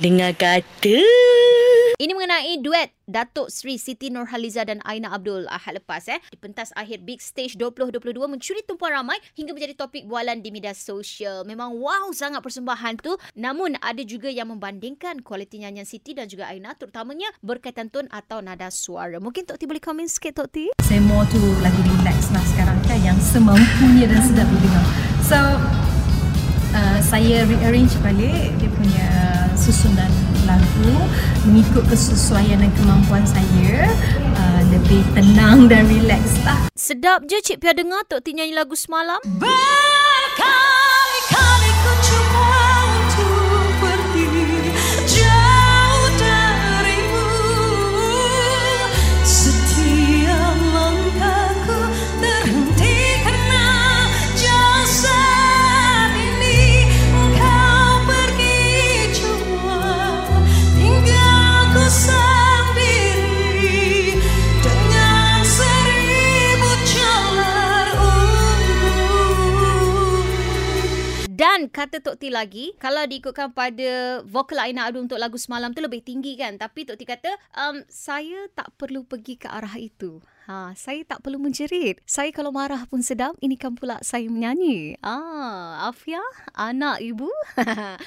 Dengar kata. Ini mengenai duet Datuk Sri Siti Nurhaliza dan Aina Abdul ahad lepas eh. Di pentas akhir Big Stage 2022 mencuri tumpuan ramai hingga menjadi topik bualan di media sosial. Memang wow sangat persembahan tu. Namun ada juga yang membandingkan kualiti nyanyian Siti dan juga Aina terutamanya berkaitan tone atau nada suara. Mungkin Tok T boleh komen sikit Tok T? Saya more tu lagu relax lah sekarang kan yang semampunya dan sedap didengar. So uh, saya rearrange balik dia punya susunan lagu mengikut kesesuaian dan kemampuan saya uh, lebih tenang dan relax lah. Sedap je Cik Pia dengar Tok T nyanyi lagu semalam. Berkali-kali Dan kata Tok T lagi, kalau diikutkan pada vokal Aina Abdul untuk lagu semalam tu lebih tinggi kan. Tapi Tok T kata, um, saya tak perlu pergi ke arah itu. Ha, saya tak perlu menjerit. Saya kalau marah pun sedap, ini kan pula saya menyanyi. Ah, Afia, anak ibu.